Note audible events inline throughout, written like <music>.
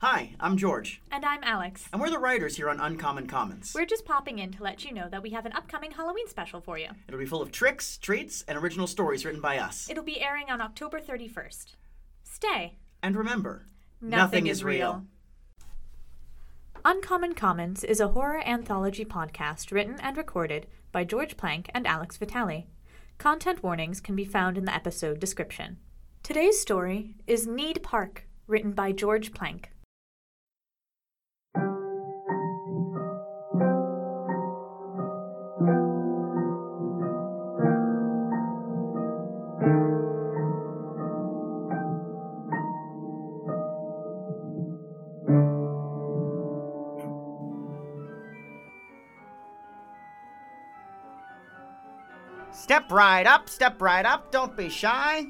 Hi, I'm George, And I'm Alex. and we're the writers here on Uncommon Commons. We're just popping in to let you know that we have an upcoming Halloween special for you. It'll be full of tricks, treats, and original stories written by us. It'll be airing on October 31st. Stay. And remember, Nothing is real. Uncommon Commons is a horror anthology podcast written and recorded by George Plank and Alex Vitale. Content warnings can be found in the episode description. Today's story is Need Park, written by George Plank. Step right up, step right up, don't be shy.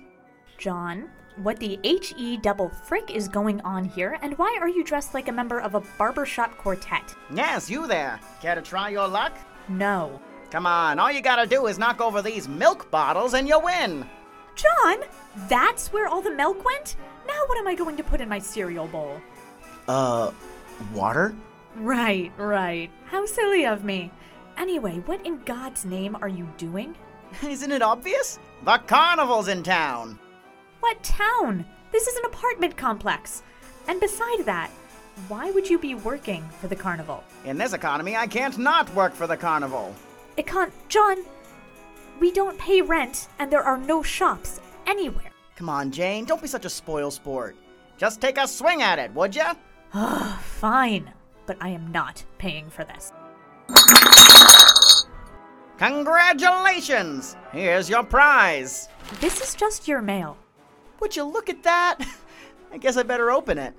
John, what the H-E double frick is going on here, and why are you dressed like a member of a barbershop quartet? Yes, you there. Care to try your luck? No. Come on, all you gotta do is knock over these milk bottles and you win. John, that's where all the milk went? Now what am I going to put in my cereal bowl? Uh, water? Right, right. How silly of me. Anyway, what in God's name are you doing? <laughs> Isn't it obvious? The carnival's in town. What town? This is an apartment complex. And beside that, why would you be working for the carnival? In this economy, I can't not work for the carnival. It can't. John, we don't pay rent, and there are no shops anywhere. Come on, Jane, don't be such a spoil sport. Just take a swing at it, would ya? Ugh, fine, but I am not paying for this. Congratulations! Here's your prize. This is just your mail. Would you look at that? <laughs> I guess I better open it.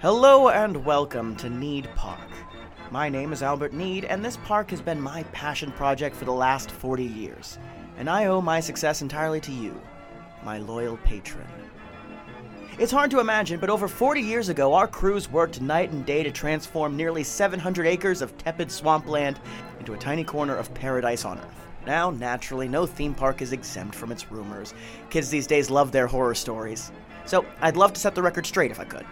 Hello and welcome to Need Park. My name is Albert Need, and this park has been my passion project for the last 40 years. And I owe my success entirely to you, my loyal patron. It's hard to imagine, but over 40 years ago, our crews worked night and day to transform nearly 700 acres of tepid swampland into a tiny corner of paradise on Earth. Now, naturally, no theme park is exempt from its rumors. Kids these days love their horror stories. So, I'd love to set the record straight if I could.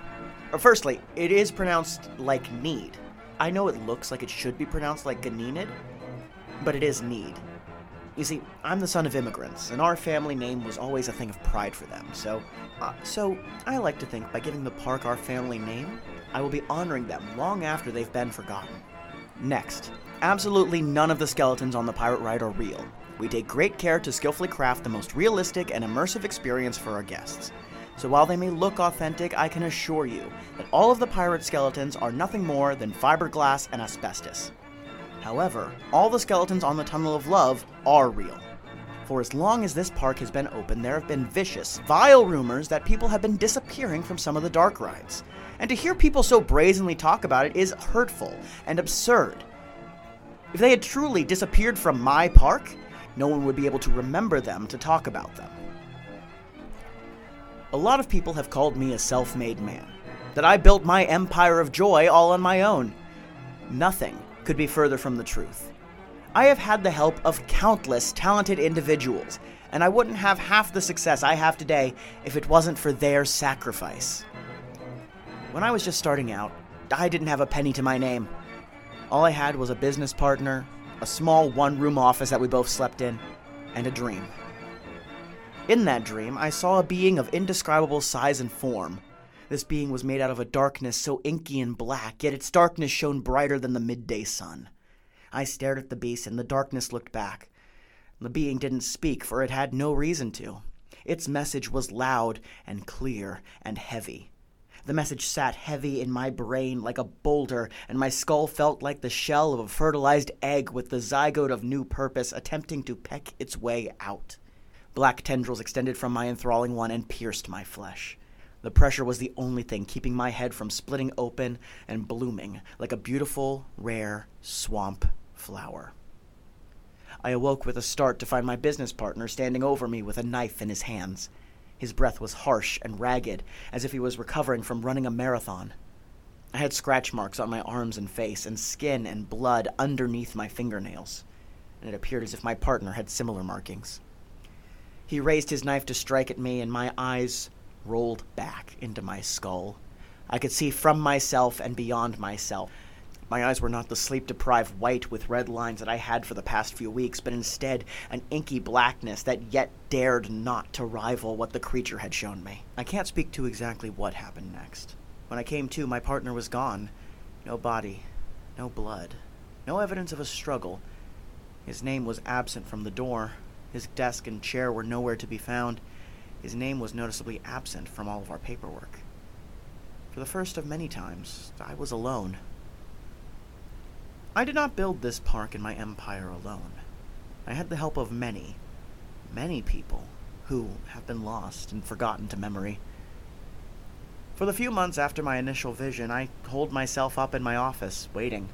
Firstly, it is pronounced like need. I know it looks like it should be pronounced like Ganenid, but it is need. You see, I'm the son of immigrants, and our family name was always a thing of pride for them. So, uh, so I like to think by giving the park our family name, I will be honoring them long after they've been forgotten. Next, absolutely none of the skeletons on the pirate ride are real. We take great care to skillfully craft the most realistic and immersive experience for our guests. So while they may look authentic, I can assure you that all of the pirate skeletons are nothing more than fiberglass and asbestos. However, all the skeletons on the Tunnel of Love are real. For as long as this park has been open, there have been vicious, vile rumors that people have been disappearing from some of the dark rides. And to hear people so brazenly talk about it is hurtful and absurd. If they had truly disappeared from my park, no one would be able to remember them to talk about them. A lot of people have called me a self made man, that I built my empire of joy all on my own. Nothing could be further from the truth. I have had the help of countless talented individuals, and I wouldn't have half the success I have today if it wasn't for their sacrifice. When I was just starting out, I didn't have a penny to my name. All I had was a business partner, a small one room office that we both slept in, and a dream. In that dream, I saw a being of indescribable size and form. This being was made out of a darkness so inky and black, yet its darkness shone brighter than the midday sun. I stared at the beast, and the darkness looked back. The being didn't speak, for it had no reason to. Its message was loud and clear and heavy. The message sat heavy in my brain like a boulder, and my skull felt like the shell of a fertilized egg with the zygote of new purpose attempting to peck its way out. Black tendrils extended from my enthralling one and pierced my flesh. The pressure was the only thing keeping my head from splitting open and blooming like a beautiful, rare swamp flower. I awoke with a start to find my business partner standing over me with a knife in his hands. His breath was harsh and ragged, as if he was recovering from running a marathon. I had scratch marks on my arms and face, and skin and blood underneath my fingernails, and it appeared as if my partner had similar markings. He raised his knife to strike at me, and my eyes rolled back into my skull. I could see from myself and beyond myself. My eyes were not the sleep deprived white with red lines that I had for the past few weeks, but instead an inky blackness that yet dared not to rival what the creature had shown me. I can't speak to exactly what happened next. When I came to, my partner was gone. No body, no blood, no evidence of a struggle. His name was absent from the door. His desk and chair were nowhere to be found. His name was noticeably absent from all of our paperwork. For the first of many times, I was alone. I did not build this park in my empire alone. I had the help of many, many people who have been lost and forgotten to memory. For the few months after my initial vision, I holed myself up in my office, waiting.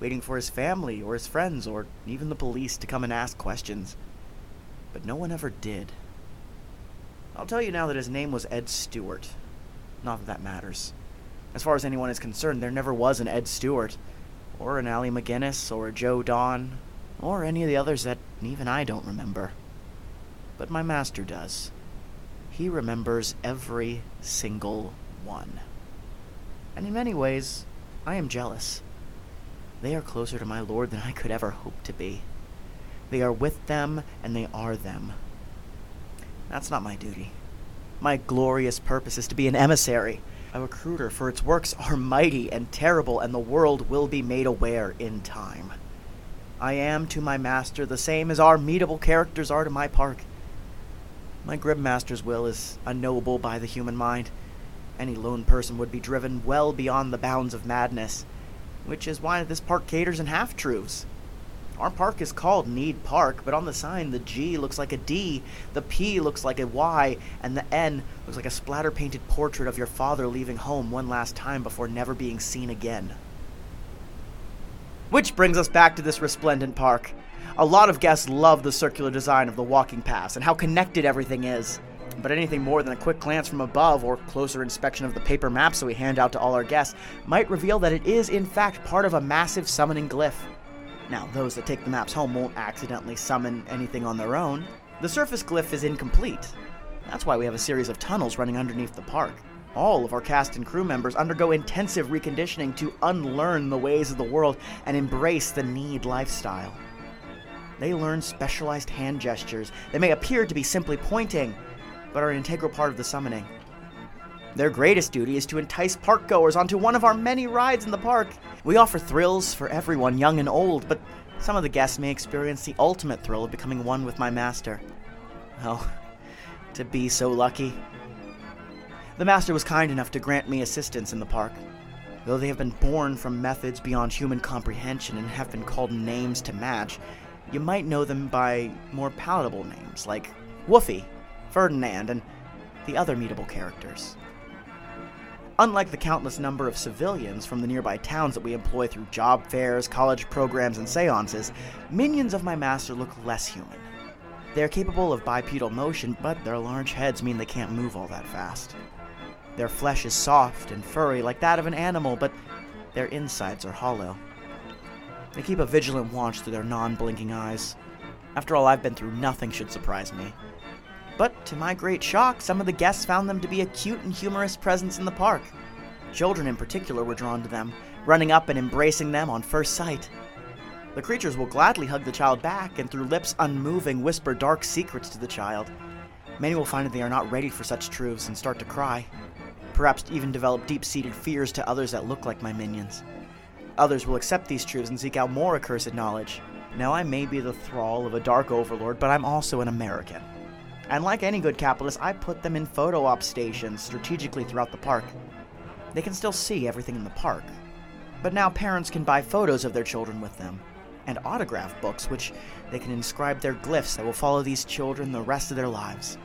Waiting for his family or his friends or even the police to come and ask questions. But no one ever did. I'll tell you now that his name was Ed Stewart. Not that that matters. As far as anyone is concerned, there never was an Ed Stewart or an Allie McGinnis, or a Joe Don, or any of the others that even I don't remember. But my master does. He remembers every single one. And in many ways, I am jealous. They are closer to my lord than I could ever hope to be. They are with them, and they are them. That's not my duty. My glorious purpose is to be an emissary a recruiter, for its works are mighty and terrible, and the world will be made aware in time. I am to my master the same as our meetable characters are to my park. My Grim-master's will is unknowable by the human mind. Any lone person would be driven well beyond the bounds of madness, which is why this park caters in half truths. Our park is called Need Park, but on the sign the G looks like a D, the P looks like a Y, and the N looks like a splatter painted portrait of your father leaving home one last time before never being seen again. Which brings us back to this resplendent park. A lot of guests love the circular design of the walking paths and how connected everything is. But anything more than a quick glance from above or closer inspection of the paper maps that we hand out to all our guests might reveal that it is, in fact, part of a massive summoning glyph. Now, those that take the maps home won't accidentally summon anything on their own. The surface glyph is incomplete. That's why we have a series of tunnels running underneath the park. All of our cast and crew members undergo intensive reconditioning to unlearn the ways of the world and embrace the need lifestyle. They learn specialized hand gestures that may appear to be simply pointing, but are an integral part of the summoning. Their greatest duty is to entice park goers onto one of our many rides in the park. We offer thrills for everyone, young and old, but some of the guests may experience the ultimate thrill of becoming one with my master. Oh, <laughs> to be so lucky. The master was kind enough to grant me assistance in the park. Though they have been born from methods beyond human comprehension and have been called names to match, you might know them by more palatable names like Woofy, Ferdinand, and the other meetable characters. Unlike the countless number of civilians from the nearby towns that we employ through job fairs, college programs, and seances, minions of my master look less human. They are capable of bipedal motion, but their large heads mean they can't move all that fast. Their flesh is soft and furry like that of an animal, but their insides are hollow. They keep a vigilant watch through their non blinking eyes. After all I've been through, nothing should surprise me. But to my great shock, some of the guests found them to be a cute and humorous presence in the park. Children in particular were drawn to them, running up and embracing them on first sight. The creatures will gladly hug the child back and through lips unmoving whisper dark secrets to the child. Many will find that they are not ready for such truths and start to cry. Perhaps even develop deep seated fears to others that look like my minions. Others will accept these truths and seek out more accursed knowledge. Now, I may be the thrall of a dark overlord, but I'm also an American. And like any good capitalist, I put them in photo op stations strategically throughout the park. They can still see everything in the park. But now parents can buy photos of their children with them, and autograph books which they can inscribe their glyphs that will follow these children the rest of their lives.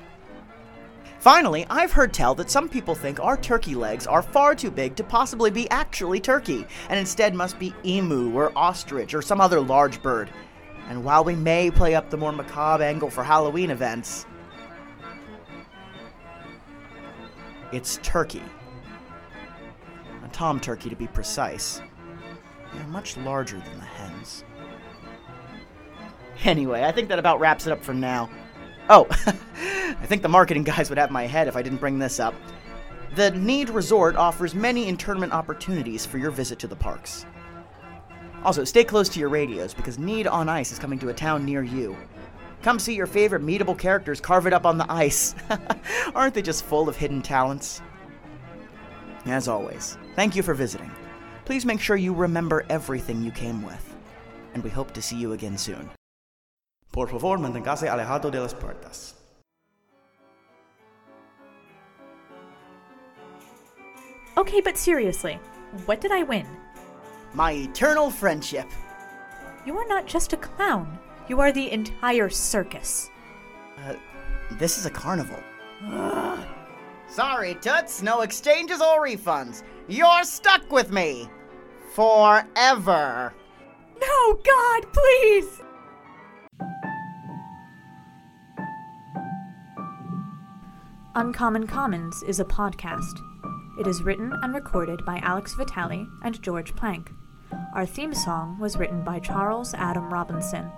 Finally, I've heard tell that some people think our turkey legs are far too big to possibly be actually turkey, and instead must be emu or ostrich or some other large bird. And while we may play up the more macabre angle for Halloween events, It's turkey. A tom turkey, to be precise. They're much larger than the hens. <laughs> Anyway, I think that about wraps it up for now. Oh, <laughs> I think the marketing guys would have my head if I didn't bring this up. The Need Resort offers many internment opportunities for your visit to the parks. Also, stay close to your radios because Need on Ice is coming to a town near you. Come see your favorite meetable characters carve it up on the ice. <laughs> Aren't they just full of hidden talents? As always, thank you for visiting. Please make sure you remember everything you came with. And we hope to see you again soon. Por favor, manténgase alejado de las puertas. Okay, but seriously, what did I win? My eternal friendship. You are not just a clown, you are the entire circus. Uh, this is a carnival. <sighs> Sorry, Toots, no exchanges or refunds. You're stuck with me. Forever. No, God, please! Uncommon Commons is a podcast. It is written and recorded by Alex Vitale and George Plank. Our theme song was written by Charles Adam Robinson,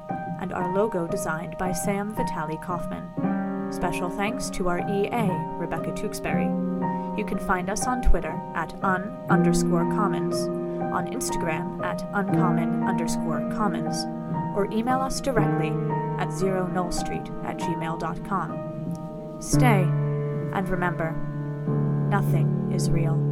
and our logo designed by Sam Vitali Kaufman. Special thanks to our EA, Rebecca Tewksbury. You can find us on Twitter at un underscore commons, on Instagram at uncommon underscore commons, or email us directly at zero null street at gmail.com. Stay, and remember, nothing is real.